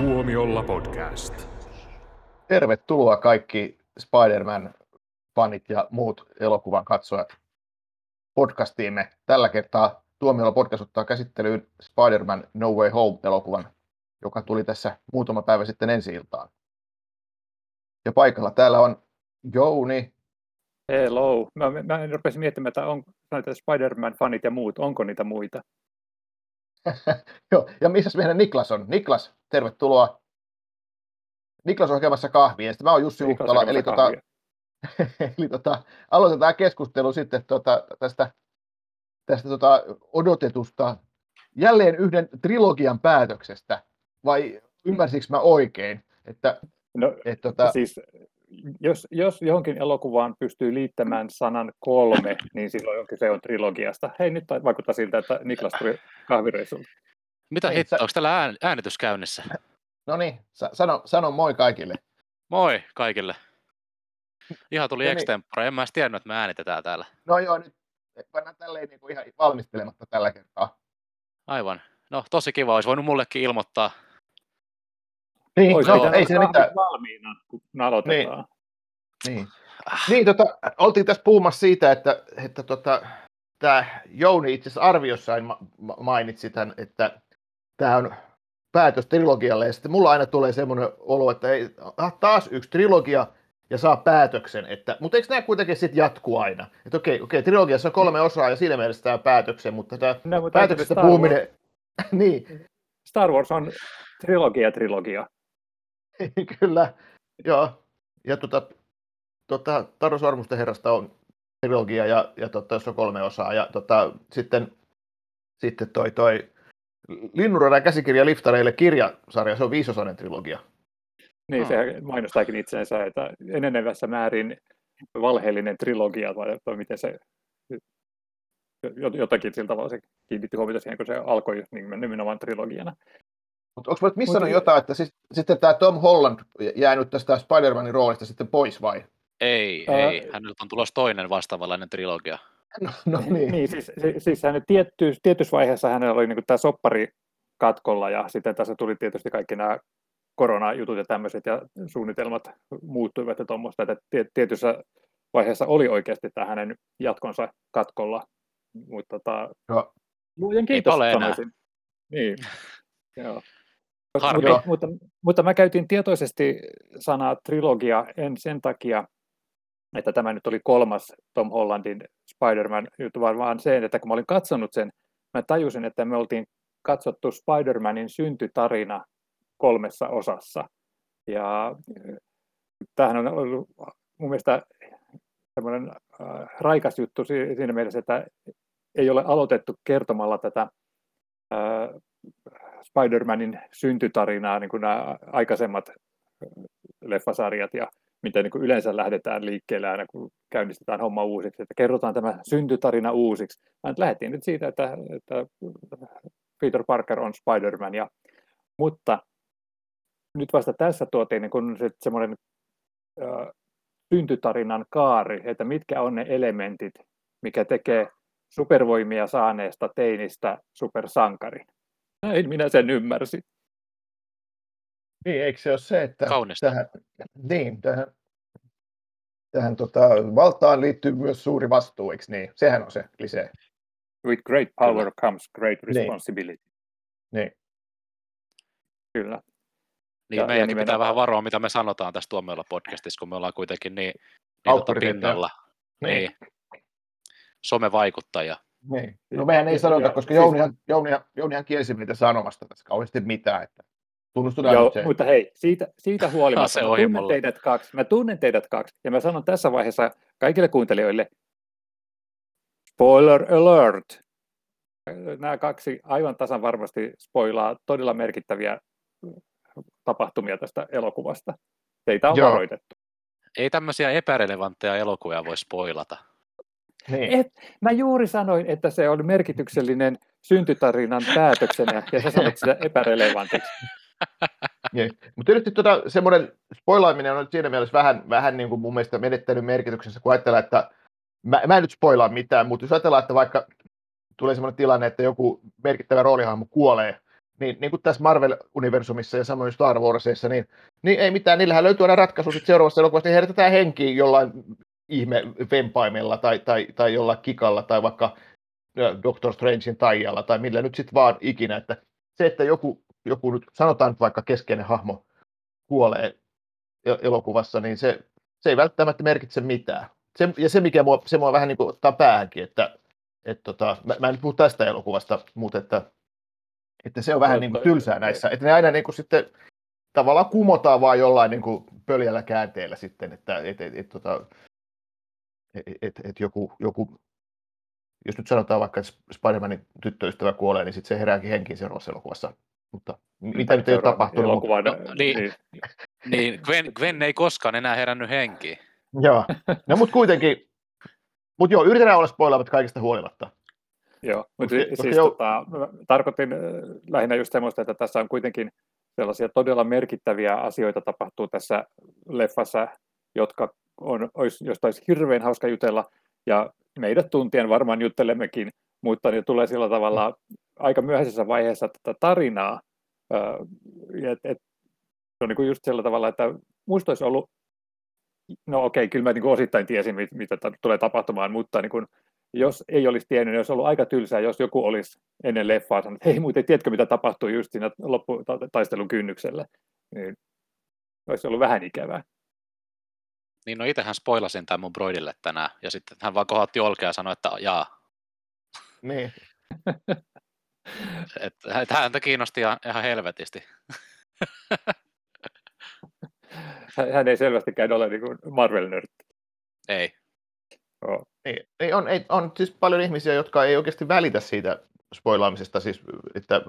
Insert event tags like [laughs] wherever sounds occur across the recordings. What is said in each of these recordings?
Tuomiolla podcast. Tervetuloa kaikki Spider-Man-fanit ja muut elokuvan katsojat podcastiimme. Tällä kertaa Tuomiolla podcast ottaa käsittelyyn Spider-Man No Way Home-elokuvan, joka tuli tässä muutama päivä sitten ensi iltaan. Ja paikalla täällä on Jouni. Hello. Mä, mä rupesin miettimään, että on näitä Spider-Man-fanit ja muut, onko niitä muita? [laughs] Joo, ja missä meidän Niklas on? Niklas, tervetuloa. Niklas on hakemassa kahvia, ja sitten mä oon Jussi Huhtala, eli, tota, [laughs] eli tota, aloitetaan keskustelu sitten tota, tästä, tästä tota, odotetusta jälleen yhden trilogian päätöksestä, vai ymmärsikö mä oikein, että No, et, tota, siis, jos, jos johonkin elokuvaan pystyy liittämään sanan kolme, niin silloin kyse on trilogiasta. Hei, nyt vaikuttaa siltä, että Niklas tuli kahvireissulta. Mitä Ei, hittoa, sä- onko täällä ään, äänitys käynnissä? no niin, sa- sano, sano moi kaikille. Moi kaikille. Ihan tuli No no niin. extempore, en mä edes tiennyt, että me äänitetään täällä. No joo, nyt pannaan tälleen niin kuin ihan valmistelematta tällä kertaa. Aivan. No tosi kiva, olisi voinut mullekin ilmoittaa. Niin, Ois no, ei siinä mitään. valmiina, kun aloitetaan. Niin. Ah, Niin, tota, oltiin tässä puhumassa siitä, että, että tota, tämä Jouni itse asiassa arviossaan ma- ma- mainitsi tämän, että tämä on päätös trilogialle, ja sitten mulla aina tulee semmoinen olo, että ei, ah, taas yksi trilogia ja saa päätöksen, että, mutta eikö nämä kuitenkin sitten jatkuu aina? Että okei, okei, trilogiassa on kolme osaa ja siinä mielessä tämä päätöksen, mutta tämä No, mutta päätöksestä puhuminen, [laughs] niin, Star Wars on trilogia trilogia. [laughs] Kyllä, joo. Ja tota, tota, Taro Sormusten herrasta on trilogia ja, ja tota, jos on kolme osaa. Ja tota, sitten, sitten toi, toi Linnunradan käsikirja Liftareille kirjasarja, se on viisosainen trilogia. Niin, se mainostaakin itseensä, että enenevässä määrin valheellinen trilogia, vai, vai miten se, jotakin sillä tavalla se kiinnitti huomiota siihen, kun se alkoi just niin, nimenomaan trilogiana. Mutta onko missannut Mut- jotain, että siis, sitten tämä Tom Holland jäänyt tästä Spider-Manin roolista sitten pois vai? ei, Ää, ei. Hänellä on tulossa toinen vastaavanlainen trilogia. No, no niin. Niin, siis, si- siis hän tietty, tietyssä vaiheessa hänellä oli niin tämä soppari katkolla ja sitten tässä tuli tietysti kaikki nämä koronajutut ja tämmöiset ja suunnitelmat muuttuivat ja tuommoista, että tie- tietyssä vaiheessa oli oikeasti tämä hänen jatkonsa katkolla, mutta tota, Joo. luojan kiitos ole enää. sanoisin. Niin, [laughs] joo. Harmi. Mutta, mutta, mutta mä käytin tietoisesti sanaa trilogia en sen takia, että tämä nyt oli kolmas Tom Hollandin Spider-Man juttu, vaan vaan se, että kun mä olin katsonut sen, mä tajusin, että me oltiin katsottu Spider-Manin syntytarina kolmessa osassa. Ja äh, tämähän on ollut mun mielestä semmoinen äh, raikas juttu si- siinä mielessä, että ei ole aloitettu kertomalla tätä äh, Spider-Manin syntytarinaa, niin kuin nämä aikaisemmat äh, leffasarjat ja miten niin kuin yleensä lähdetään liikkeelle aina, kun käynnistetään homma uusiksi, että kerrotaan tämä syntytarina uusiksi. Vaan lähdettiin nyt siitä, että, että Peter Parker on Spider-Man, ja, mutta nyt vasta tässä tuotiin niin kuin se, semmoinen äh, syntytarinan kaari, että mitkä on ne elementit, mikä tekee supervoimia saaneesta teinistä supersankarin. Näin minä sen ymmärsin. Niin, eikö se ole se, että Kaunista. tähän, niin, tähän, tähän tota, valtaan liittyy myös suuri vastuu, eikö niin? Sehän on se lisee. With great power Kyllä. comes great Niin. responsibility. Niin. Kyllä. Niin Ja- ja meidänkin pitää nimenomaan- vähän varoa, mitä me sanotaan tässä tuomiolla podcastissa, kun me ollaan kuitenkin niin, niin tota pinnalla. Niin. Somevaikuttaja. Niin. No mehän ei Ja- sanota, ja- koska siis- Jounihan, Jounihan, Jounihan kielsi meitä sanomasta tässä kauheasti mitään. Että tunnustetaan Joo, nyt se. mutta hei, siitä, siitä huolimatta Se mä tunnen mulle. teidät kaksi. Mä tunnen teidät kaksi. Ja mä sanon tässä vaiheessa kaikille kuuntelijoille, spoiler alert! Nämä kaksi aivan tasan varmasti spoilaa todella merkittäviä tapahtumia tästä elokuvasta. Teitä on Joo. varoitettu. Ei tämmöisiä epärelevantteja elokuvia voi spoilata. Niin. Et, mä juuri sanoin, että se oli merkityksellinen syntytarinan päätöksenä, ja sä sanot sitä epärelevantiksi. [laughs] Niin. Mutta tietysti tota, semmoinen spoilaaminen on siinä mielessä vähän, vähän niin kuin mun mielestä menettänyt merkityksensä, kun ajatellaan, että mä, mä en nyt spoilaa mitään, mutta jos ajatellaan, että vaikka tulee semmoinen tilanne, että joku merkittävä roolihahmo kuolee, niin, niin kuin tässä Marvel-universumissa ja samoin Star Warsissa, niin, niin ei mitään, niillähän löytyy aina ratkaisu sitten seuraavassa elokuvassa, niin herätetään henkiin jollain ihme vempaimella tai, tai, tai jollain kikalla tai vaikka Doctor Strangein taijalla tai millä nyt sitten vaan ikinä, että se, että joku, joku nyt, sanotaan nyt vaikka keskeinen hahmo kuolee elokuvassa, niin se, se ei välttämättä merkitse mitään. Se, ja se, mikä mua, se mua vähän niin kuin ottaa päähänkin, että et tota, mä, mä en nyt puhu tästä elokuvasta, mutta että, että se on vähän niin kuin tylsää näissä, että ne aina niin kuin sitten tavallaan kumotaan vaan jollain niin kuin pöljällä käänteellä sitten, että et, et, et, tota, et, et, joku, joku, jos nyt sanotaan vaikka, että Spider-Manin tyttöystävä kuolee, niin sitten se herääkin henkiin seuraavassa elokuvassa. Mutta mitä nyt ei ole tapahtunut. Elokuvan, No, niin. niin. niin Gwen, Gwen ei koskaan enää herännyt henkiin. Joo, no mutta kuitenkin, mutta joo, yritetään olla spoilaamat kaikista huolimatta. Joo, mutta siis jo... tota, tarkoitin lähinnä just semmoista, että tässä on kuitenkin sellaisia todella merkittäviä asioita tapahtuu tässä leffassa, jotka on, olisi, josta olisi hirveän hauska jutella, ja meidät tuntien varmaan juttelemmekin, mutta ne tulee sillä tavalla aika myöhäisessä vaiheessa tätä tarinaa, et, et, se on niin kuin just sillä tavalla, että muista olisi ollut, no okei, kyllä mä niin kuin osittain tiesin, mit, mitä tulee tapahtumaan, mutta niin kuin, jos ei olisi tiennyt, niin olisi ollut aika tylsää, jos joku olisi ennen leffaa sanonut, hei muuten, tiedätkö mitä tapahtui just siinä lopputaistelun kynnyksellä, niin olisi ollut vähän ikävää. Niin no itsehän spoilasin tämän mun broidille tänään, ja sitten hän vaan kohotti olkea ja sanoi, että jaa. Niin. [laughs] että, häntä kiinnosti ihan, ihan helvetisti. hän ei selvästikään ole niin Marvel-nörtti. Ei. Oh. Ei, ei, on, ei, on siis paljon ihmisiä, jotka ei oikeasti välitä siitä spoilaamisesta, siis että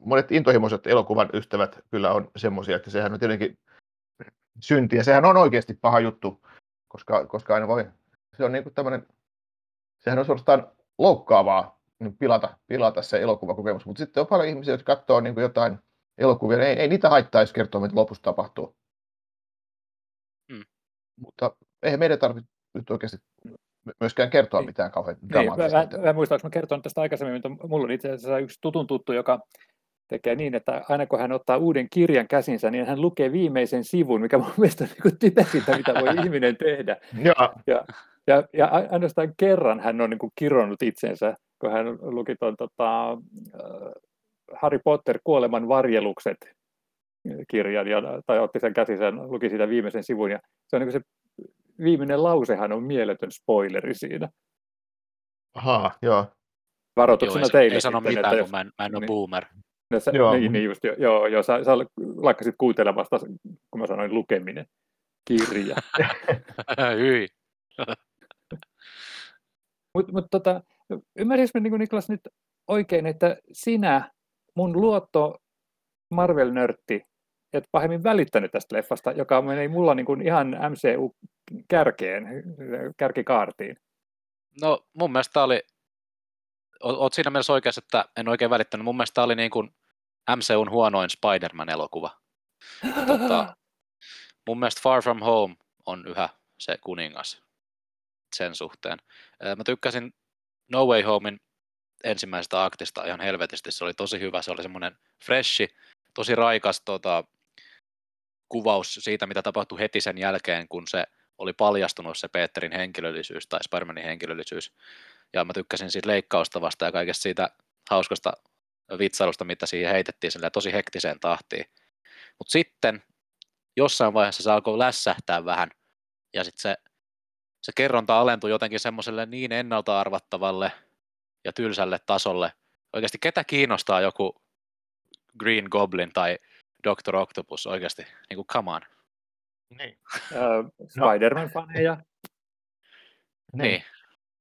monet intohimoiset elokuvan ystävät kyllä on semmoisia, että sehän on tietenkin synti, ja sehän on oikeasti paha juttu, koska, koska aina voi, se on niin kuin tämmöinen, sehän on suorastaan loukkaavaa niin pilata, pilata se elokuvakokemus, mutta sitten on paljon ihmisiä, jotka katsoo niin kuin jotain elokuvia, ei, ei niitä haittaa, jos kertoo, mitä lopussa tapahtuu. Hmm. Mutta ei meidän tarvitse nyt oikeasti myöskään kertoa niin. mitään kauhean niin, dramaattista. Mä, mä, mä muistan, että mä kerton tästä aikaisemmin, mutta mulla on itse asiassa yksi tutun tuttu, joka tekee niin, että aina kun hän ottaa uuden kirjan käsinsä, niin hän lukee viimeisen sivun, mikä mun [laughs] mielestä on niin typesintä, mitä voi [laughs] ihminen tehdä. Ja, ja, ja, ja ainoastaan kerran hän on niin kuin kironnut itsensä, kun hän luki tuon tota, äh, Harry Potter kuoleman varjelukset kirjan, ja, tai otti sen käsinsä, luki sitä viimeisen sivun, ja se on niin se viimeinen lausehan on mieletön spoileri siinä. Aha, joo. Varoituksena joo, teille. Ei sano mitään, että kun mä en, mä en ole niin, boomer. No, sä, joo. Niin, niin just, joo, joo sä, sä lakkasit kuuntelemasta, kun mä sanoin lukeminen. Kirja. [laughs] Hyi. Mutta mut, tota, ymmärsinkö niin Niklas nyt oikein, että sinä, mun luotto Marvel-nörtti, et pahemmin välittänyt tästä leffasta, joka meni mulla niin kuin ihan MCU-kärkeen, kärkikaartiin. No mun mielestä tämä oli, oot siinä mielessä oikeassa, että en oikein välittänyt. Mun mielestä tämä oli niin kuin MCUn huonoin Spider-Man-elokuva. tota, [laughs] mun mielestä Far From Home on yhä se kuningas sen suhteen. Mä tykkäsin No Way Homein ensimmäisestä aktista ihan helvetisti. Se oli tosi hyvä, se oli semmoinen freshi, tosi raikas tota, kuvaus siitä, mitä tapahtui heti sen jälkeen, kun se oli paljastunut se Peterin henkilöllisyys tai Spidermanin henkilöllisyys. Ja mä tykkäsin siitä leikkaustavasta ja kaikesta siitä hauskasta vitsailusta, mitä siihen heitettiin sille tosi hektiseen tahtiin. Mutta sitten jossain vaiheessa se alkoi lässähtää vähän ja sitten se, se kerronta alentui jotenkin semmoiselle niin ennalta arvattavalle ja tylsälle tasolle. Oikeasti ketä kiinnostaa joku Green Goblin tai Doctor Octopus oikeasti, niin kuin come on. Niin. Uh, Spider-Man-faneja. Niin. niin.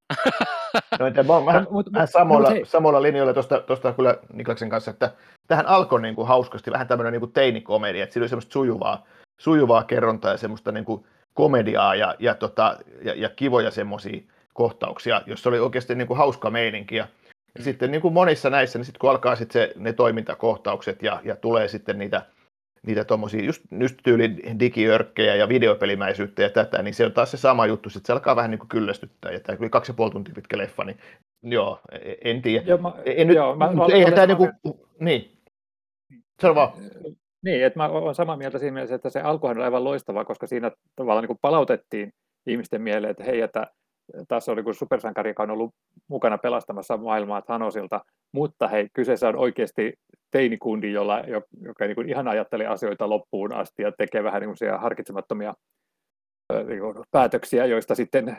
[laughs] no, että mä, mä, [laughs] mut, mä samoilla, mut samoilla linjoilla tuosta kyllä Niklaksen kanssa, että tähän alkoi niin kuin hauskasti, vähän tämmöinen niin kuin teinikomedia, että siinä oli semmoista sujuvaa, sujuvaa kerrontaa ja semmoista niin kuin komediaa ja, ja, tota, ja, ja kivoja semmoisia kohtauksia, jossa oli oikeasti niin kuin hauska meininki. Ja, ja sitten niin kuin monissa näissä, niin sitten kun alkaa sitten se, ne toimintakohtaukset ja, ja tulee sitten niitä niitä tuommoisia just, just tyylin digiörkkejä ja videopelimäisyyttä ja tätä, niin se on taas se sama juttu, että se alkaa vähän niin kuin kyllästyttää, ja tämä oli kaksi ja puoli tuntia pitkä leffa, niin joo, e, en tiedä. Joo, mä, en nyt, joo, mä, mä, eihän tämä niin kuin, niin. Sano vaan. Niin, että mä olen samaa mieltä siinä mielessä, että se alkuhan oli aivan loistava, koska siinä tavallaan niin kuin palautettiin ihmisten mieleen, että hei, että tässä on niin supersankari, joka on ollut mukana pelastamassa maailmaa Thanosilta, mutta hei, kyseessä on oikeasti teinikundi, jolla, joka niin kuin ihan ajattelee asioita loppuun asti ja tekee vähän niin kuin harkitsemattomia niin kuin päätöksiä, joista sitten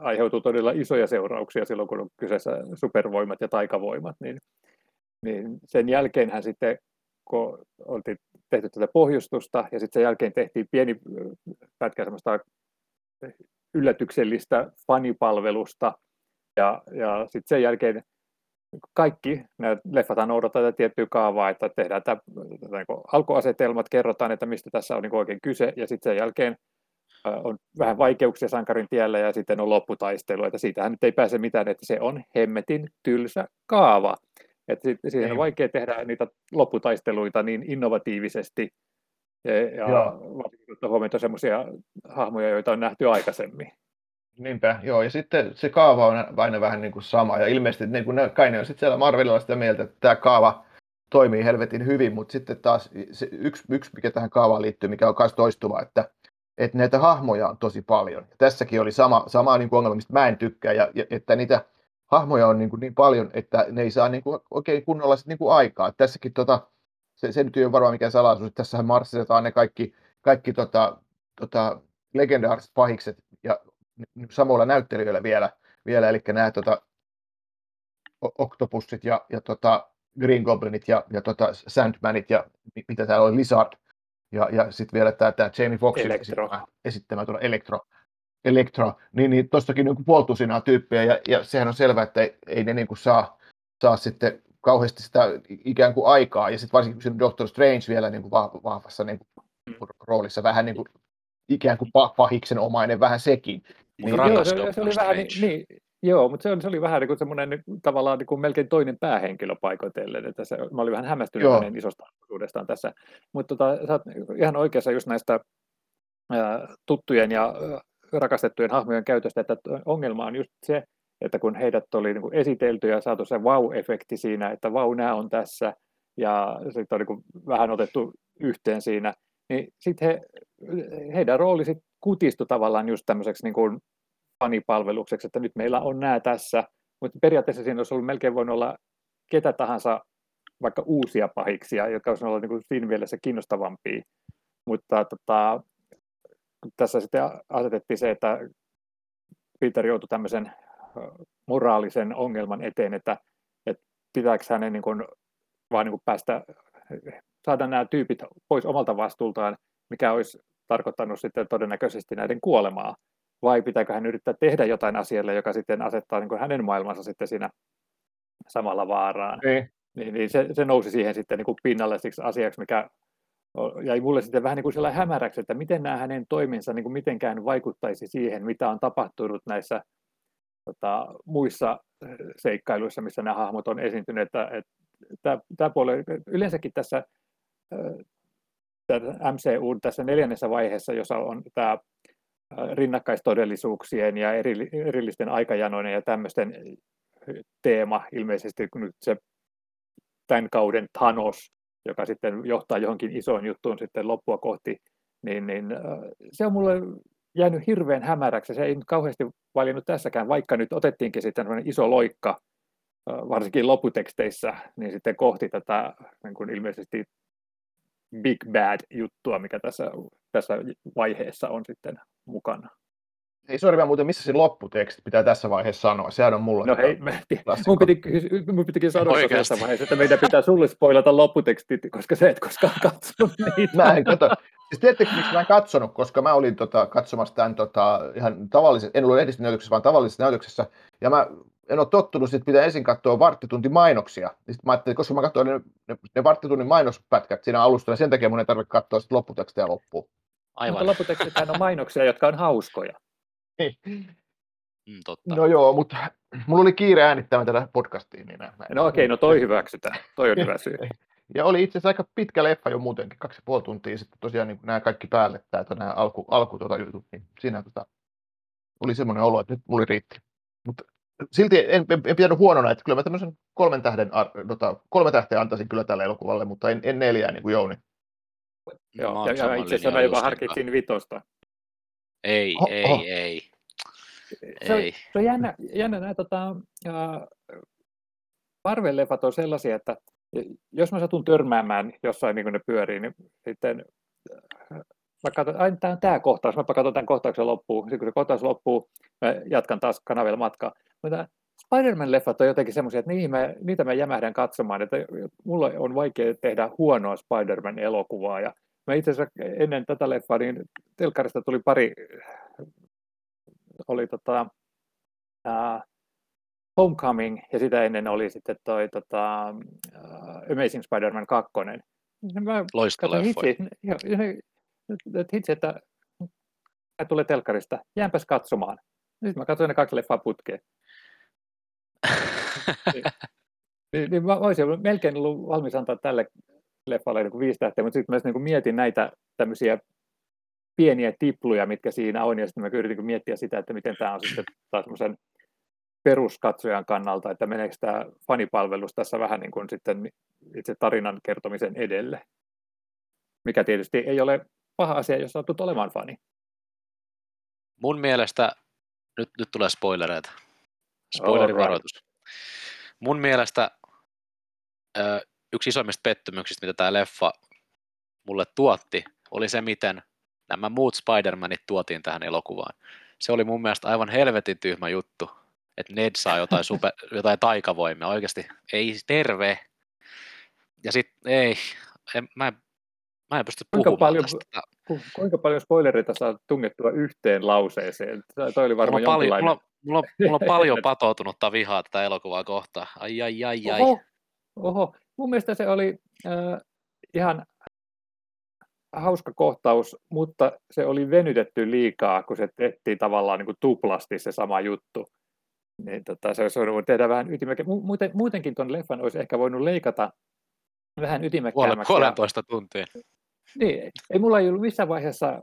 aiheutuu todella isoja seurauksia silloin, kun on kyseessä supervoimat ja taikavoimat, niin, niin sen jälkeen hän sitten, kun oltiin tehty tätä pohjustusta ja sitten sen jälkeen tehtiin pieni pätkä semmoista yllätyksellistä fanipalvelusta. Ja, ja sitten sen jälkeen kaikki nämä leffat noudattaa tätä tiettyä kaavaa, että tehdään tämä, niin alkuasetelmat, kerrotaan, että mistä tässä on niin oikein kyse, ja sitten sen jälkeen on vähän vaikeuksia sankarin tiellä, ja sitten on lopputaistelu, että siitähän nyt ei pääse mitään, että se on hemmetin tylsä kaava. Että siihen on vaikea tehdä niitä lopputaisteluita niin innovatiivisesti, ja, ja huomioon semmoisia hahmoja, joita on nähty aikaisemmin. Niinpä, joo, ja sitten se kaava on aina vähän niin kuin sama, ja ilmeisesti niin kuin ne, kai ne on sitten siellä Marvelilla sitä mieltä, että tämä kaava toimii helvetin hyvin, mutta sitten taas se yksi, yksi, mikä tähän kaavaan liittyy, mikä on myös toistuva, että, että näitä hahmoja on tosi paljon. Ja tässäkin oli sama, sama niin kuin ongelma, mistä mä en tykkää, ja, ja että niitä hahmoja on niin, kuin niin paljon, että ne ei saa niin kuin oikein kunnolla sit niin kuin aikaa. Tässäkin tota, se, se nyt ei ole varmaan mikään salaisuus, että tässähän marssitetaan ne kaikki, kaikki tota, tota, legendaariset pahikset ja samoilla näyttelijöillä vielä, vielä eli nämä tota, Octopussit ja, ja tota, Green Goblinit ja, ja tota Sandmanit ja mitä täällä oli, Lizard. Ja, ja sitten vielä tämä, tämä Jamie Foxxin esittämä, esittämä tuolla Electro, Electro, niin, niin tuossakin niin puoltusinaa tyyppejä, ja, ja sehän on selvää, että ei, ei ne niin kuin saa, saa sitten kauheasti sitä ikään kuin aikaa, ja sitten varsinkin kun Doctor Strange vielä niin kuin vahvassa niin kuin mm. roolissa, vähän niin kuin ikään kuin pahiksen omainen, vähän sekin, niin, joo, se, se oli vähän niin, niin, joo, mutta se oli, se oli vähän niin kuin semmoinen niin, tavallaan niin kuin melkein toinen päähenkilö paikoitellen, että se, mä olin vähän hämmästynyt joo. hänen isosta osuudestaan tässä, mutta tota, sä oot ihan oikeassa just näistä ää, tuttujen ja ää, rakastettujen hahmojen käytöstä, että ongelma on just se, että kun heidät oli niin kuin esitelty ja saatu se vau-efekti siinä, että vau, nämä on tässä, ja sitten on niin kuin vähän otettu yhteen siinä, niin sitten he, heidän rooli sit kutistui tavallaan just tämmöiseksi niin kuin fanipalvelukseksi, että nyt meillä on nämä tässä, mutta periaatteessa siinä olisi ollut melkein voinut olla ketä tahansa vaikka uusia pahiksia, jotka olisivat olleet niin siinä mielessä kiinnostavampia. Mutta tota, tässä sitten asetettiin se, että Peter joutui tämmöisen moraalisen ongelman eteen, että, että pitääkö hänen niin kuin, vaan niin kuin päästä, saada nämä tyypit pois omalta vastuultaan, mikä olisi tarkoittanut sitten todennäköisesti näiden kuolemaa, vai pitääkö hän yrittää tehdä jotain asialle, joka sitten asettaa niin kuin hänen maailmansa sitten siinä samalla vaaraan. Niin. Niin, niin se, se nousi siihen sitten niin kuin pinnalle siksi asiaksi, mikä jäi mulle sitten vähän niin kuin sellainen hämäräksi, että miten nämä hänen toimensa niin kuin mitenkään vaikuttaisi siihen, mitä on tapahtunut näissä tota, muissa seikkailuissa, missä nämä hahmot on esiintyneet. Tämä, puoli, yleensäkin tässä MCU tässä neljännessä vaiheessa, jossa on tämä rinnakkaistodellisuuksien ja erillisten aikajanoinen ja tämmöisten teema ilmeisesti, nyt se tämän kauden Thanos, joka sitten johtaa johonkin isoon juttuun sitten loppua kohti, niin, niin se on mulle jäänyt hirveän hämäräksi. Se ei nyt kauheasti valinnut tässäkään, vaikka nyt otettiinkin sitten iso loikka, varsinkin loputeksteissä, niin sitten kohti tätä niin kuin ilmeisesti big bad juttua, mikä tässä, tässä vaiheessa on sitten mukana. Ei sori vaan muuten, missä se lopputeksti pitää tässä vaiheessa sanoa? Sehän on mulle. No hei, mä, mun, piti, mun pitikin sanoa tässä vaiheessa, että meidän pitää sulle spoilata lopputekstit, koska se et koskaan katsonut niitä. Mä en kato. Siis tiedättekö, miksi mä en katsonut, koska mä olin tota, katsomassa tämän tota, ihan tavallisen, en ollut näytöksessä, vaan tavallisessa näytöksessä, ja mä en ole tottunut, että pitää ensin katsoa varttitunti mainoksia. Niin sitten mä ajattelin, että koska mä katsoin ne, ne, ne varttitunnin mainospätkät siinä alusta, niin sen takia mun ei tarvitse katsoa sitten lopputekstiä loppuun. Aivan. Mutta lopputekstit on mainoksia, jotka on hauskoja. Mm, totta. No joo, mutta mulla oli kiire äänittämään tätä podcastia. Niin mä, no okei, okay, no toi hyväksytään. Toi on hyvä syy. [laughs] Ja oli itse asiassa aika pitkä leffa jo muutenkin, kaksi ja puoli tuntia sitten tosiaan niin nämä kaikki päälle, tämä, nämä alku, alku tuota jutut, niin siinä tota, oli semmoinen olo, että nyt mulla riitti. Mutta silti en, en, en pitänyt huonona, että kyllä mä tämmöisen kolmen tähden, ar- tota, kolme tähteä antaisin kyllä tälle elokuvalle, mutta en, en neljää niin kuin Jouni. Joo, ja, ja itse asiassa mä jopa harkitsin vitosta. Ei, Oho, ei, oho. ei. Se on, se on jännä, jännä nämä tota, Marvel-leffat on sellaisia, että jos mä satun törmäämään jossain niin kuin ne pyörii, niin sitten mä katson, aina tämä on tämä kohtaus, mä katson tämän kohtauksen loppuun, sitten kun se kohtaus loppuu, mä jatkan taas kanavilla matkaa. Mutta Spider-Man-leffat on jotenkin semmoisia, että niihin mä, niitä mä jämähdän katsomaan, että mulla on vaikea tehdä huonoa Spider-Man-elokuvaa, ja mä itse asiassa ennen tätä leffaa, niin telkkarista tuli pari, oli tota, uh, Homecoming, ja sitä ennen oli sitten toi tota, uh, Amazing Spider-Man 2. Mä katsoin Loistoleffoja. hitsi, että hitsi, että mä tulee telkkarista, jäänpäs katsomaan. Sitten mä katsoin ne kaksi leffaa putkeen. [laughs] Niin, niin mä olisin melkein ollut valmis antaa tälle leffalle niin kuin viisi tähteä, mutta sitten mä niin kuin mietin näitä tämmöisiä pieniä tipluja, mitkä siinä on, ja sitten mä yritin miettiä sitä, että miten tämä on sitten taas semmoisen peruskatsojan kannalta, että meneekö tämä fanipalvelus tässä vähän niin kuin sitten itse tarinan kertomisen edelle, mikä tietysti ei ole paha asia, jos satut olemaan fani. Mun mielestä, nyt, nyt tulee spoilereita, spoilerivaroitus. Mun mielestä yksi isoimmista pettymyksistä, mitä tämä leffa mulle tuotti, oli se, miten nämä muut Spider-Manit tuotiin tähän elokuvaan. Se oli mun mielestä aivan helvetin tyhmä juttu, että Ned saa jotain, [laughs] super, jotain taikavoimia. Oikeasti ei terve. Ja sitten ei, en, mä, en, mä en pysty Kuinka puhumaan paljon- tästä. Ku- Kuinka paljon spoilereita saa tungettua yhteen lauseeseen? Toi- oli Mulla varmaan paljon, jonkinlainen... mulla, mulla, mulla on paljon [laughs] patoutunutta vihaa tätä elokuvaa kohtaan. Ai, ai, ai, ai. Oho, oho. Mun mielestä se oli äh, ihan hauska kohtaus, mutta se oli venytetty liikaa, kun se tehtiin tavallaan niin kuin tuplasti se sama juttu. Niin tota, se olisi voinut tehdä vähän ytimekkää. Muuten, muutenkin tuon leffan olisi ehkä voinut leikata vähän ytimekkäämmäksi. puolentoista tuntia. Niin, ei mulla ei ollut missään vaiheessa,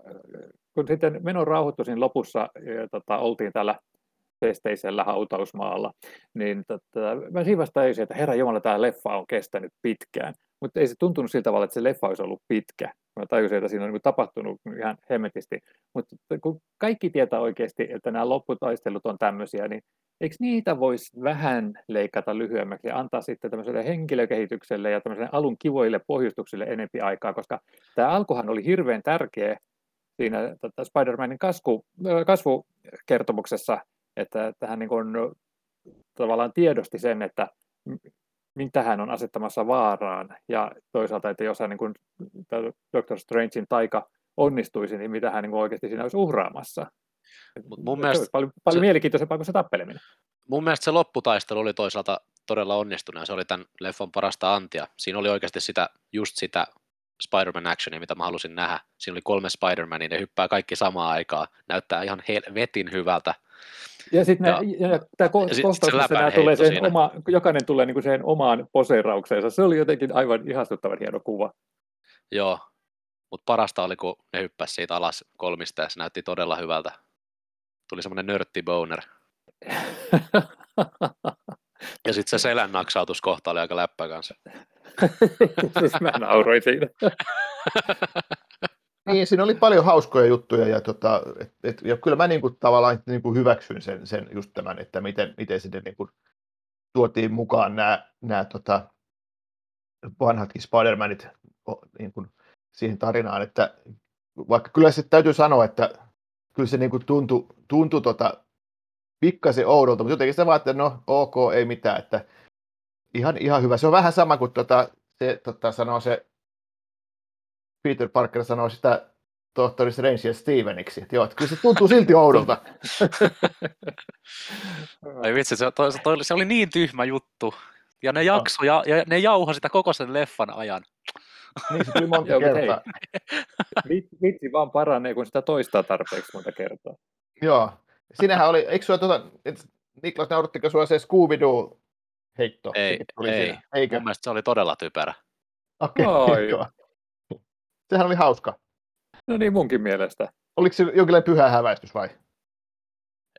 kun sitten menon rauhoittui siinä lopussa, ja, tota, oltiin täällä pesteisellä hautausmaalla, niin tota, mä siinä vasta tajusin, että herra Jumala, tämä leffa on kestänyt pitkään. Mutta ei se tuntunut sillä tavalla, että se leffa olisi ollut pitkä. Mä tajusin, että siinä on niin tapahtunut ihan hemmetisti. Mutta kun kaikki tietää oikeasti, että nämä lopputaistelut on tämmöisiä, niin eikö niitä voisi vähän leikata lyhyemmäksi ja antaa sitten tämmöiselle henkilökehitykselle ja tämmöiselle alun kivoille pohjustuksille enempi aikaa, koska tämä alkuhan oli hirveän tärkeä siinä tota, Spider-Manin kasvu, kasvukertomuksessa, että tähän niin kuin, tavallaan tiedosti sen, että mitä hän on asettamassa vaaraan, ja toisaalta, että jos hän niin kuin, Doctor Strangein taika onnistuisi, niin mitä hän niin kuin oikeasti siinä olisi uhraamassa. Mut mun Se mielestä olisi paljon, paljon se- mielenkiintoisempaa kuin se tappeleminen. mun mielestä se lopputaistelu oli toisaalta todella onnistunut ja se oli tämän leffan parasta antia. Siinä oli oikeasti sitä, just sitä Spider-Man actionia, mitä mä halusin nähdä. Siinä oli kolme Spider-Mania, ne hyppää kaikki samaan aikaan. Näyttää ihan helvetin hyvältä. Ja sitten Ja- ja, ja tämä kohtaus, se missä nämä tulee sen oma, jokainen tulee niin kuin siihen omaan poseeraukseensa. Se oli jotenkin aivan ihastuttavan hieno kuva. Joo, mutta parasta oli, kun ne hyppäsi siitä alas kolmista ja se näytti todella hyvältä. Tuli semmoinen nörtti boner. Ja sitten se selän naksautuskohta oli aika läppä kanssa. [laughs] siis mä nauroin siinä. [laughs] Niin, siinä oli paljon hauskoja juttuja ja, tota, et, et, ja kyllä mä niinku, tavallaan niinku hyväksyin sen, sen just tämän, että miten, miten sinne niinku, tuotiin mukaan nämä, nämä tota, vanhatkin Spider-Manit o- niinku, siihen tarinaan, että vaikka kyllä se täytyy sanoa, että kyllä se niinku tuntui, tuntui tota, pikkasen oudolta, mutta jotenkin sitä vaan, että no ok, ei mitään, että ihan, ihan hyvä. Se on vähän sama kuin tota, se tota, sanoo se Peter Parker sanoo sitä tohtori Strange Steveniksi. Että joo, että kyllä se tuntuu silti oudolta. [laughs] Ai vitsi, se, toi, se, toi, se oli niin tyhmä juttu. Ja ne jakso, ja, ja ne jauho sitä koko sen leffan ajan. Niin se tuli monta [laughs] kertaa. Vitsi, vaan paranee, kun sitä toistaa tarpeeksi monta kertaa. Joo. Sinähän oli, eikö sua tuota, et, Niklas, naurattiko sua se Scooby-Doo heitto? Ei, ei. Siinä. Eikö? Mun mielestä se oli todella typerä. Okei, Ai. [laughs] joo. Sehän oli hauska. No niin munkin mielestä. Oliko se jonkinlainen pyhä häväistys vai?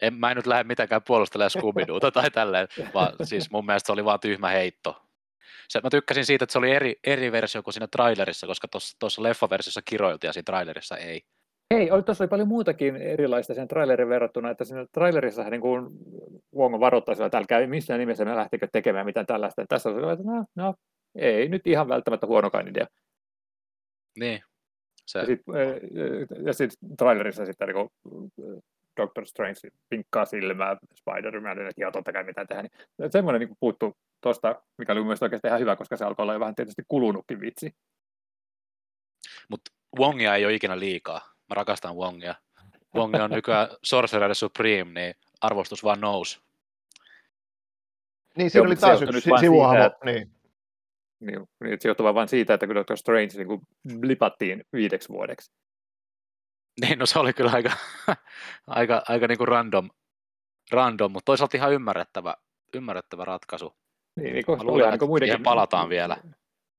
en, mä en nyt lähde mitenkään puolustelemaan scooby tai tälleen, vaan siis mun mielestä se oli vaan tyhmä heitto. Se, mä tykkäsin siitä, että se oli eri, eri versio kuin siinä trailerissa, koska tuossa leffaversiossa kiroiltiin ja siinä trailerissa ei. Hei, tuossa oli paljon muutakin erilaista sen trailerin verrattuna, että siinä trailerissa niin kuin Wong varoittaisi, että älkää missään nimessä me lähtikö tekemään mitään tällaista. Tässä oli, että no, no, ei nyt ihan välttämättä huonokaan idea. Niin. Se. Ja sitten ja sit trailerissa sitten niin Doctor Strange pinkkaa silmää Spider-Manille, että joo, totta kai mitä tehdä. Niin semmoinen niin puuttu tuosta, mikä oli mielestäni oikeasti ihan hyvä, koska se alkoi olla jo vähän tietysti kulunutkin vitsi. Mutta Wongia ei ole ikinä liikaa. Mä rakastan Wongia. Wong on nykyään [laughs] Sorcerer Supreme, niin arvostus vaan nousi. Niin, siinä oli taas yksi sivuhahmo. Niin. Niin, niin se johtuu vain siitä, että kun Doctor Strange niin kuin blipattiin viideksi vuodeksi. Niin, no se oli kyllä aika, [laughs] aika, aika niin kuin random, random, mutta toisaalta ihan ymmärrettävä, ymmärrettävä ratkaisu. Niin, niin koska oli aika muidenkin... palataan vielä.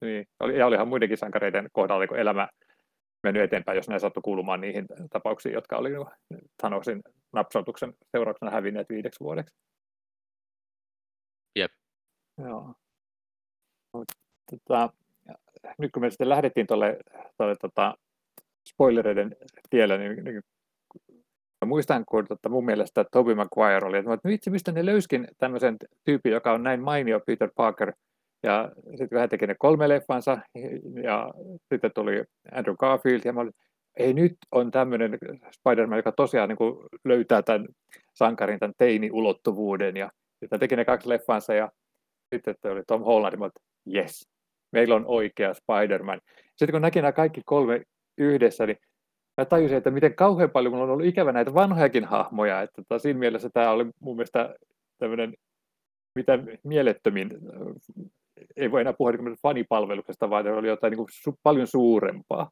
Niin, oli, ja olihan muidenkin sankareiden kohdalla kun elämä mennyt eteenpäin, jos ne sattui kuulumaan niihin tapauksiin, jotka oli Thanosin napsautuksen seurauksena hävinneet viideksi vuodeksi. Jep. Joo. Tota, nyt kun me sitten lähdettiin tuolle, tota, spoilereiden tielle, niin, niin muistan, kun tota, mun mielestä Toby Maguire oli, että vitsi, mistä ne löyskin tämmöisen tyypin, joka on näin mainio Peter Parker, ja sitten kun hän teki ne kolme leffansa, ja sitten tuli Andrew Garfield, ja mä olin, ei nyt on tämmöinen Spider-Man, joka tosiaan niin kuin löytää tämän sankarin, tämän teini-ulottuvuuden, ja sitten teki ne kaksi leffansa, ja sitten oli Tom Holland, ja mä olin, yes, meillä on oikea Spider-Man. Sitten kun näki nämä kaikki kolme yhdessä, niin mä tajusin, että miten kauhean paljon mulla on ollut ikävä näitä vanhojakin hahmoja, että tota, siinä mielessä tämä oli mun mielestä tämmöinen mitä mielettömin, ei voi enää puhua niin fanipalveluksesta, vaan oli jotain niin su- paljon suurempaa.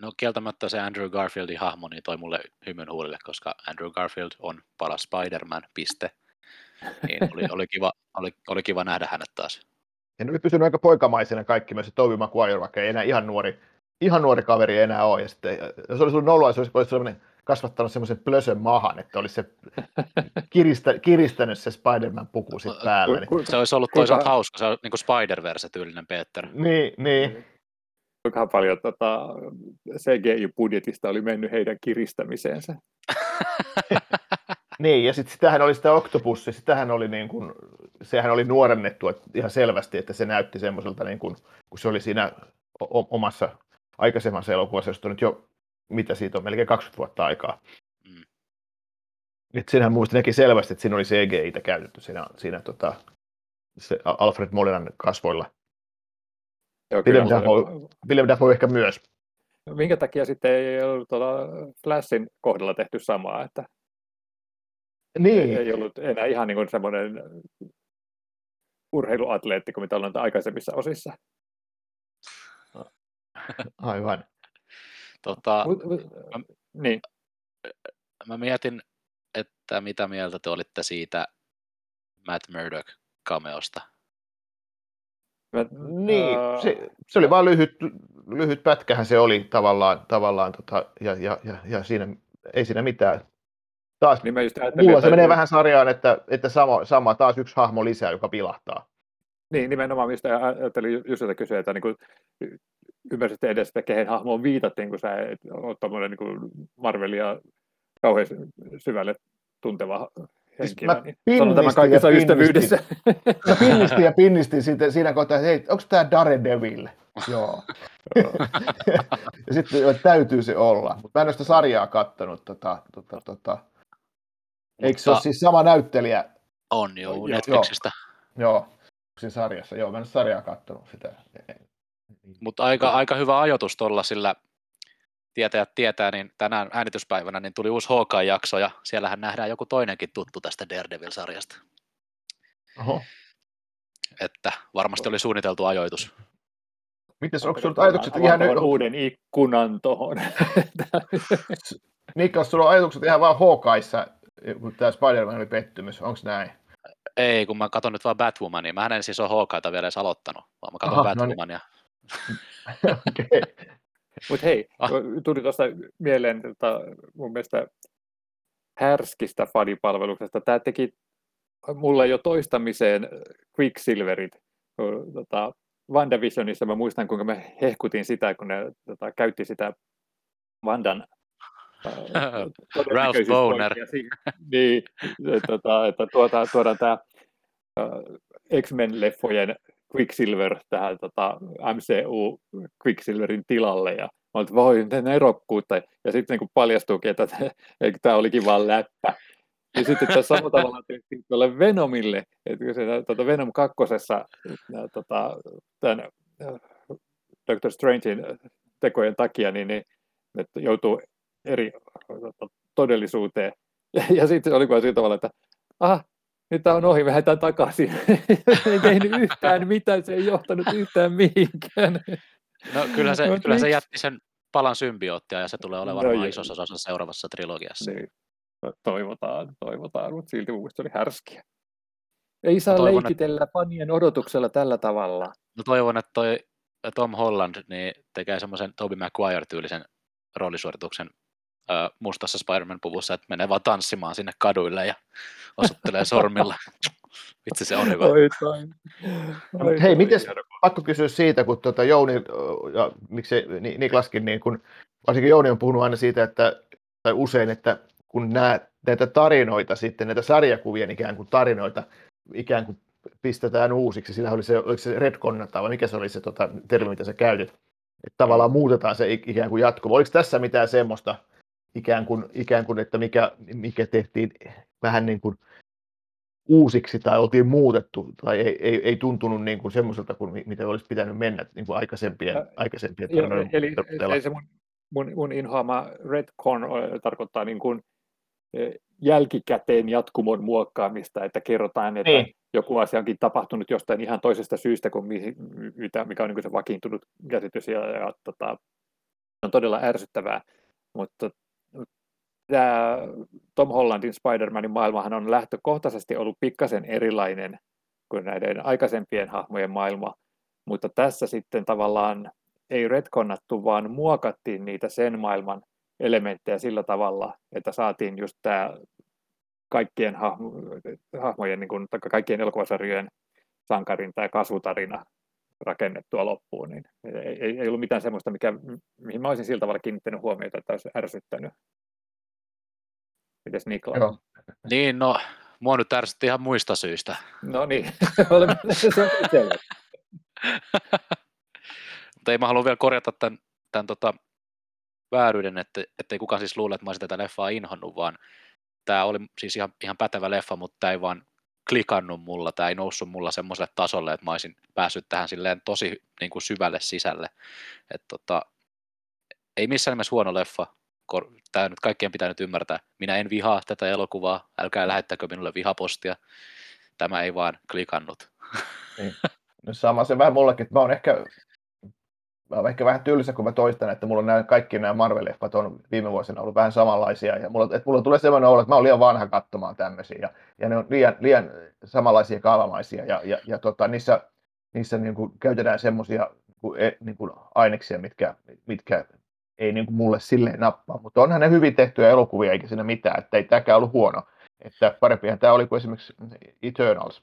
No kieltämättä se Andrew Garfieldin hahmo niin toi mulle hymyn huulille, koska Andrew Garfield on paras Spider-Man, piste. Niin oli, oli, kiva, oli, oli kiva nähdä hänet taas. Ja ne oli pysynyt aika poikamaisena kaikki, myös se Toby Maguire, vaikka ei enää ihan nuori, ihan nuori kaveri enää ole. Ja sitten, jos olisi ollut nollua, se olisi sellainen kasvattanut semmoisen plösön mahan, että olisi se [laughs] kiristä, kiristänyt se Spider-Man puku sitten päällä. Niin. Se olisi ollut toisaalta Kuinka... hauska, se on niin kuin Spider-Verse-tyylinen Peter. Niin, niin. Kuinka paljon tota, CGI-budjetista oli mennyt heidän kiristämiseensä. [laughs] niin, ja sitten sitähän oli sitä Octopussi, sitähän oli niin kuin, sehän oli nuorennettu että ihan selvästi, että se näytti semmoiselta, niin kuin, kun se oli siinä omassa aikaisemmassa elokuvassa, josta nyt jo, mitä siitä on, melkein 20 vuotta aikaa. Mm. Muista näki selvästi, että siinä oli CGI-tä käytetty siinä, siinä tota, se Alfred Molinan kasvoilla. Joo, Willem, Dafoe, Dafoe ehkä myös. Minkä takia sitten ei ollut tuolla Flashin kohdalla tehty samaa, että niin. ei ollut enää ihan niin kuin semmoinen urheiluatleetti kuin mitä ollaan aikaisemmissa osissa. Aivan. tota, mä, niin. mä mietin, että mitä mieltä te olitte siitä Matt Murdock cameosta. Mä, niin, uh... se, se, oli vain lyhyt, lyhyt pätkähän se oli tavallaan, tavallaan tota, ja, ja, ja, ja, siinä ei siinä mitään. Taas, niin just mulla se menee vähän sarjaan, että, että sama, sama, taas yksi hahmo lisää, joka pilahtaa. Niin, nimenomaan mistä ajattelin just sitä kysyä, että niin kuin, ymmärsit edes, että kehen hahmoon viitattiin, kun sä et ole tuommoinen niin Marvelia kauhean syvälle tunteva Siis henkilö. Siis niin sanon tämän kaikessa ystävyydessä. Mä pinnistin ja pinnistin siitä, siinä kohtaa, että hei, onko tämä Daredevil? Joo. [laughs] ja sitten täytyy se olla. Mutta mä en ole sitä sarjaa kattonut. Tota, tota, tota. Eikö se ole siis sama näyttelijä? On joo, Netflixistä. Joo, joo siinä sarjassa. Joo, mä en sarjaa kattonut sitä. Mutta aika, aika hyvä ajoitus tuolla, sillä tietäjät tietää, niin tänään äänityspäivänä niin tuli uusi Hawkeye-jakso, ja siellähän nähdään joku toinenkin tuttu tästä Daredevil-sarjasta. Oho. Että varmasti oli suunniteltu ajoitus. Mites, onko sinulla ajatukset ihan nyt? uuden ikkunan tuohon. [laughs] Niklas, sulla on ajatukset ihan vaan Hawkeissa, kun tämä Spider-Man oli pettymys. Onko näin? Ei, kun mä katson nyt vaan Batwomania. Mä en siis ole Hawkeita vielä edes aloittanut, vaan mä katson Aha, Batwomania. No niin. [laughs] okay. Mutta hei, ah. tuli tuosta mieleen, että mun mielestä härskistä fanipalveluksesta. Tämä teki mulle jo toistamiseen Quicksilverit. Tota, WandaVisionissa mä muistan, kuinka me hehkutin sitä, kun ne tota, käytti sitä Vandan Ralph Boner. Niin, tota, että tuota, tuodaan tämä X-Men-leffojen Quicksilver tähän tota, MCU Quicksilverin tilalle ja mä olin, voi, miten erokkuutta. Ja sitten niin paljastuukin, että tämä olikin vain läppä. Ja sitten tässä samalla tavalla tehtiin tuolle Venomille, että kun se tuota Venom kakkosessa tota, tämän Doctor Strangein tekojen takia, niin, niin että joutuu eri todellisuuteen. Ja, [laughs] ja sitten oli kuin sillä tavalla, että aha, nyt tämä on ohi, me lähdetään takaisin. [laughs] ei tehnyt yhtään mitään, se ei johtanut yhtään mihinkään. No kyllä se, no, kyllä se jätti sen palan symbioottia ja se tulee olemaan no, varmaan isossa osassa seuraavassa trilogiassa. Niin. No, toivotaan, toivotaan, mutta silti mun oli härskiä. Ei saa toivon, leikitellä että... fanien odotuksella tällä tavalla. No toivon, että toi Tom Holland niin tekee semmoisen Tobey Maguire-tyylisen roolisuorituksen mustassa Spider-Man-puvussa, että menee vaan tanssimaan sinne kaduille ja osoittelee sormilla. [laughs] Vitsi se on hyvä. Oi, toi. Oi, Hei, miten pakko kysyä siitä, kun tuota Jouni ja miksi Niklaskin, niin kun, varsinkin Jouni on puhunut aina siitä, että, tai usein, että kun nämä, näitä tarinoita sitten, näitä sarjakuvien ikään kuin tarinoita, ikään kuin pistetään uusiksi, sillä oli se, oliko se redconnata vai mikä se oli se tota, termi, mitä sä käytit, että tavallaan muutetaan se ikään kuin jatkuva. Oliko tässä mitään semmoista, ikään kuin, ikään kuin että mikä, mikä tehtiin vähän niin kuin uusiksi tai oltiin muutettu tai ei, ei, ei tuntunut niin kuin semmoiselta kuin mitä olisi pitänyt mennä niin kuin aikaisempien, aikaisempien tarinoiden Eli, eli se mun, mun, mun inhoama redcon tarkoittaa niin kuin jälkikäteen jatkumon muokkaamista, että kerrotaan, että niin. joku asia onkin tapahtunut jostain ihan toisesta syystä kuin mitä, mikä on niin se vakiintunut käsitys ja, ja tota, on todella ärsyttävää, mutta tämä Tom Hollandin Spider-Manin maailmahan on lähtökohtaisesti ollut pikkasen erilainen kuin näiden aikaisempien hahmojen maailma, mutta tässä sitten tavallaan ei retconnattu, vaan muokattiin niitä sen maailman elementtejä sillä tavalla, että saatiin just tämä kaikkien hahmo, hahmojen, niin kuin, kaikkien elokuvasarjojen sankarin tai kasvutarina rakennettua loppuun, niin ei, ei ollut mitään sellaista, mikä, mihin mä olisin sillä tavalla kiinnittänyt huomiota, että olisi ärsyttänyt. Mites Niklas? Joo. Niin, no, mua nyt ärsytti ihan muista syistä. No niin, [laughs] olemme. Mutta ei mä halua vielä korjata tämän, tämän tota, vääryyden, että ei kukaan siis luule, että mä olisin tätä leffaa inhonnut, vaan tämä oli siis ihan, ihan pätevä leffa, mutta tämä ei vaan klikannut mulla, tämä ei noussut mulla semmoiselle tasolle, että mä olisin päässyt tähän silleen tosi niin kuin syvälle sisälle. Et tota, ei missään nimessä huono leffa, tämä nyt kaikkien pitää nyt ymmärtää. Minä en vihaa tätä elokuvaa, älkää lähettäkö minulle vihapostia. Tämä ei vaan klikannut. Niin. No sama se vähän mullekin, että mä oon ehkä mä olen ehkä vähän tylsä, kun mä toistan, että mulla on nämä, kaikki nämä Marvel-leffat on viime vuosina ollut vähän samanlaisia, ja mulla, että mulla tulee sellainen olo, että mä olen liian vanha katsomaan tämmöisiä, ja, ja ne on liian, liian samanlaisia kaavamaisia, ja, ja, ja tota, niissä, niissä niin kuin käytetään semmoisia niin, kuin aineksia, mitkä, mitkä ei niin kuin mulle silleen nappaa, mutta onhan ne hyvin tehtyjä elokuvia, eikä siinä mitään, että ei tämäkään ollut huono, että parempihan tämä oli kuin esimerkiksi Eternals,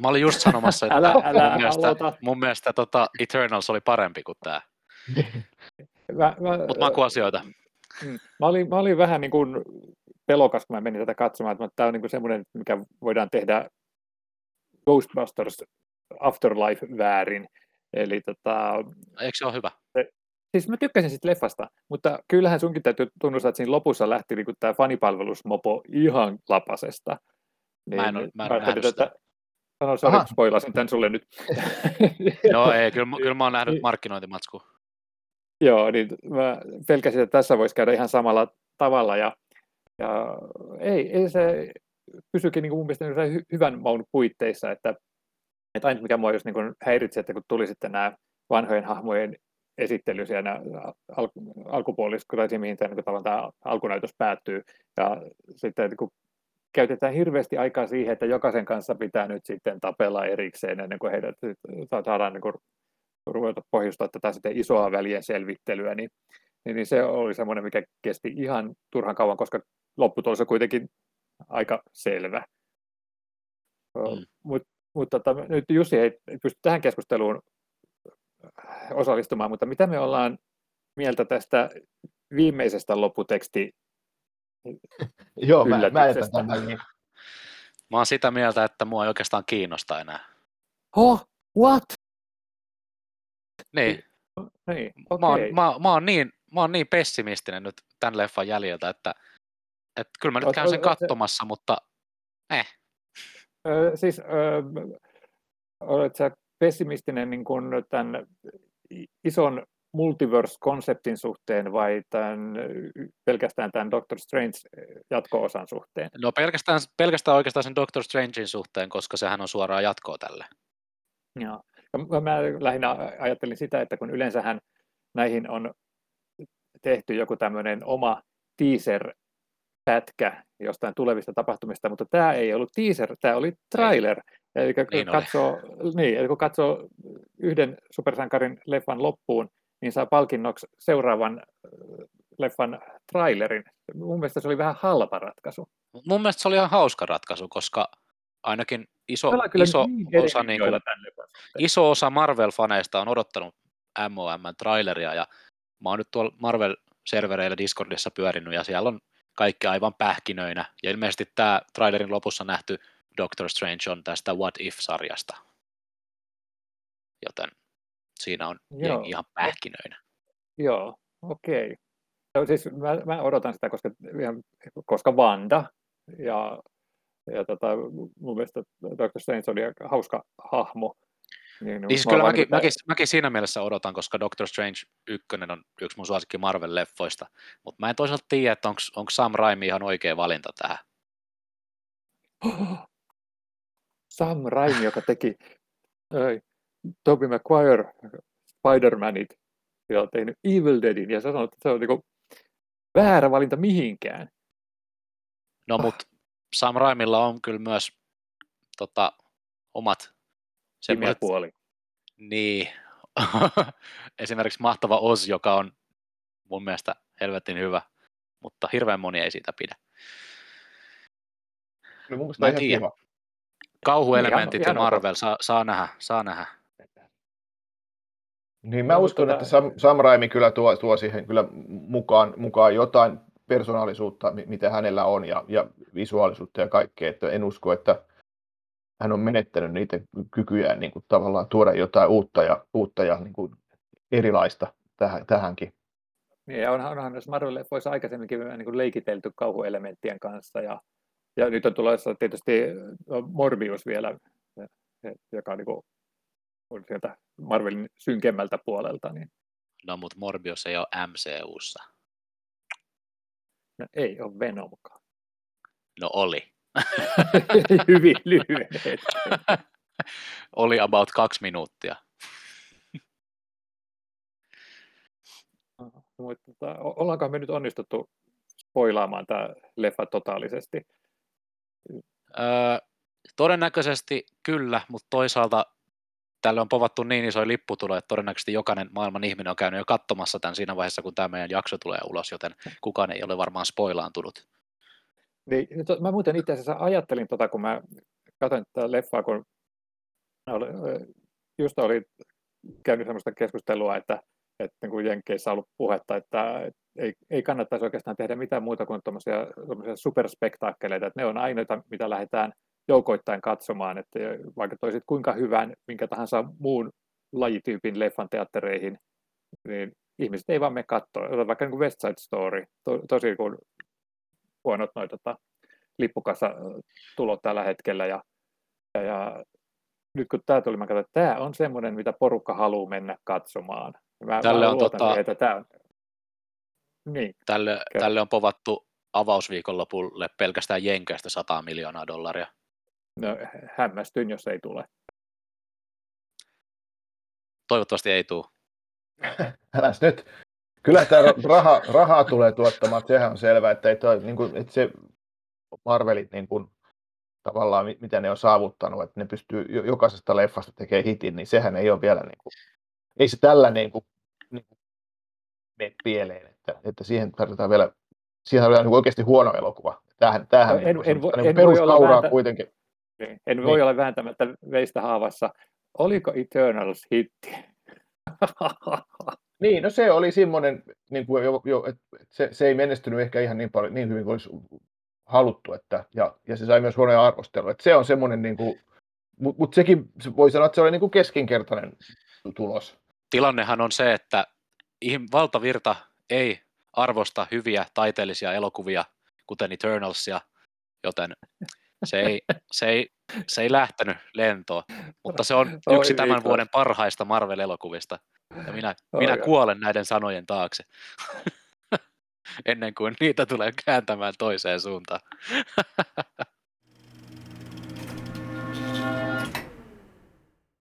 Mä olin just sanomassa, että älä, älä, mun mielestä, mun mielestä tota Eternals oli parempi kuin tämä. [laughs] Mutta makuasioita. Mm. Mä olin, mä olin vähän niin kuin pelokas, kun mä menin tätä katsomaan, että tämä on niin kuin semmoinen, mikä voidaan tehdä Ghostbusters Afterlife väärin. Eli tota, Eikö se ole hyvä? Siis mä tykkäsin siitä leffasta, mutta kyllähän sunkin täytyy tunnustaa, että siinä lopussa lähti niin tämä fanipalvelusmopo ihan lapasesta. Niin, mä en, ole, mä en mä että, Sano, sorry, spoilasin tämän sulle nyt. Joo, [laughs] ei, kyllä, kyllä mä oon nähnyt markkinointimatsku. Joo, niin mä pelkäsin, että tässä voisi käydä ihan samalla tavalla, ja, ja ei, ei se pysyykin niin kuin mun mielestä hy- hyvän maun puitteissa, että, että aina mikä mua just niin kuin häiritsi, että kun tuli sitten nämä vanhojen hahmojen esittely siellä al- alkupuolissa, kun mihin tämä, niin tämä alkunäytös päättyy, ja sitten niin kun käytetään hirveästi aikaa siihen, että jokaisen kanssa pitää nyt sitten tapella erikseen ennen kuin heidät saadaan niin kuin ruveta pohjustaa tätä sitten isoa välien selvittelyä, niin, niin, niin se oli semmoinen, mikä kesti ihan turhan kauan, koska lopputulos on kuitenkin aika selvä. Mm. Mutta mut, tota, nyt Jussi ei pysty tähän keskusteluun osallistumaan, mutta mitä me ollaan mieltä tästä viimeisestä lopputeksti [laughs] Joo, mä, mä jätän tämän. Mä oon sitä mieltä, että mua ei oikeastaan kiinnosta enää. Oh, what? Niin, Niin, mä, oon, okei. mä, mä, oon niin, mä oon niin pessimistinen nyt tämän leffan jäljiltä, että, että kyllä mä nyt käyn sen katsomassa, mutta Ö, siis ö, olet sä pessimistinen niin kuin tämän ison multiverse-konseptin suhteen vai tämän, pelkästään tämän Doctor Strange jatko-osan suhteen? no pelkästään, pelkästään oikeastaan sen Doctor Strangein suhteen, koska sehän on suoraa jatkoa tälle. Joo. Ja Mä, mä lähinnä ajattelin sitä, että kun yleensähän näihin on tehty joku tämmöinen oma teaser-pätkä jostain tulevista tapahtumista, mutta tämä ei ollut teaser, tämä oli trailer. Eli kun, Niin oli. katsoo, niin, eli kun katsoo yhden supersankarin leffan loppuun, niin saa palkinnoksi seuraavan ö, leffan trailerin. Mun mielestä se oli vähän halpa ratkaisu. Mun mielestä se oli ihan hauska ratkaisu, koska ainakin iso, iso, niin osa, niin kuin, iso osa Marvel-faneista on odottanut MOM-traileria ja mä oon nyt tuolla Marvel-servereillä Discordissa pyörinyt ja siellä on kaikki aivan pähkinöinä ja ilmeisesti tämä trailerin lopussa nähty Doctor Strange on tästä What If-sarjasta. Joten siinä on Joo. jengi ihan pähkinöinä. Joo, okei. No, siis mä, mä odotan sitä, koska, ihan- koska Wanda ja, ja tota, mun mielestä Dr. Strange oli hauska hahmo. Niin, Niin siis mä kyllä mäkin, niin mäkin, mäkin, siinä mielessä odotan, koska Doctor Strange 1 on yksi mun suosikki Marvel-leffoista, mutta mä en toisaalta tiedä, että onko Sam Raimi ihan oikea valinta tähän. [gasps] Sam Raimi, joka teki oi, Tobey Maguire Spider-Manit ja on tehnyt Evil Deadin ja sanonut, että se on niinku väärä valinta mihinkään. No mutta Sam Raimilla on kyllä myös tota, omat Pimeä puoli. niin, [laughs] esimerkiksi mahtava Oz, joka on mun mielestä helvetin hyvä, mutta hirveän moni ei siitä pidä. Kyllä mun mielestä ihan kiva. Kauhuelementit Ihan- ja. Marvel, saa, saa nähdä, saa nähdä. Niin mä No, uskon, että Sam, Sam Raimi kyllä tuo, tuo siihen kyllä mukaan, mukaan jotain persoonallisuutta, mi- mitä hänellä on, ja, ja visuaalisuutta ja kaikkea. Että en usko, että hän on menettänyt niitä kykyjään niin kuin tavallaan tuoda jotain uutta ja, uutta ja niin kuin erilaista tähän, tähänkin. Niin, ja onhan, onhan näissä Marvel-leffoissa aikaisemminkin vähän niin kuin leikitelty kauhuelementtien kanssa, ja, ja nyt on tulossa tietysti Morbius vielä, joka on, niin kuin, on sieltä Marvelin synkemmältä puolelta, niin No mutta Morbius ei ole MCUssa. no, ei ole Venomkaan. No oli. [laughs] Hyvin lyhyen hetken. [laughs] oli about kaksi minuuttia. Mutta tota, ollaanko me nyt onnistuttu spoilaamaan tämä leffa totaalisesti? Öö, todennäköisesti kyllä, mutta toisaalta tälle on povattu niin iso lipputulo, että todennäköisesti jokainen maailman ihminen on käynyt jo katsomassa tämän siinä vaiheessa, kun tämä meidän jakso tulee ulos, joten kukaan ei ole varmaan spoilaantunut. Niin, nyt mä muuten itse asiassa ajattelin, tota, kun mä katsoin tätä leffaa, kun ö, just oli käynyt sellaista keskustelua, että, että niin kuin Jenkeissä on ollut puhetta, että ei, ei kannattaisi oikeastaan tehdä mitään muuta kuin tuommoisia superspektaakkeleita, että ne on ainoita, mitä lähdetään joukoittain katsomaan, että vaikka toisit kuinka hyvän minkä tahansa muun lajityypin leffan teattereihin, niin ihmiset ei vaan mene katsoa. Vaikka niin kuin West Side Story, to, tosi kun huonot noin tota, lippukassa-tulot tällä hetkellä. Ja, ja, ja nyt kun tämä tuli, mä katsoin, että tämä on semmoinen, mitä porukka haluaa mennä katsomaan. Mä, Tälle mä on tota- siihen, että tämä on... Niin, Tälle, Kyllä. tälle on povattu avausviikonlopulle pelkästään Jenkeistä 100 miljoonaa dollaria. no, hämmästyn, jos ei tule. Toivottavasti ei tule. [laughs] Äläs nyt. Kyllä tämä raha, rahaa tulee tuottamaan, että sehän on selvää, että, ei toi, niin kuin, että se Marvelit niin kuin, tavallaan, mi- mitä ne on saavuttanut, että ne pystyy jo- jokaisesta leffasta tekemään hitin, niin sehän ei ole vielä, niin kuin, ei se tällä niin kuin, niin kuin mene pieleen, että, että siihen tarvitaan vielä siihen oli niin oikeasti huono elokuva. Tämähän, tämähän en, en, niin en voi olla peruskauraa vääntä, kuitenkin. niin, en voi Niin. olla vääntämättä veistä haavassa. Oliko Eternals hitti? [laughs] Niin, no se oli semmoinen, niin kuin jo, jo, että se, se, ei menestynyt ehkä ihan niin, paljon, niin hyvin kuin olisi haluttu, että, ja, ja se sai myös huonoja arvostelua. Että se on semmoinen, niin kuin, mutta mut sekin se voi sanoa, että se oli niin kuin keskinkertainen tulos. Tilannehan on se, että valtavirta ei arvosta hyviä taiteellisia elokuvia, kuten Eternalsia, joten se ei, se ei, se ei lähtenyt lentoon, mutta se on yksi Oi, tämän viikko. vuoden parhaista Marvel-elokuvista. Ja minä, minä kuolen näiden sanojen taakse. [laughs] Ennen kuin niitä tulee kääntämään toiseen suuntaan. [laughs]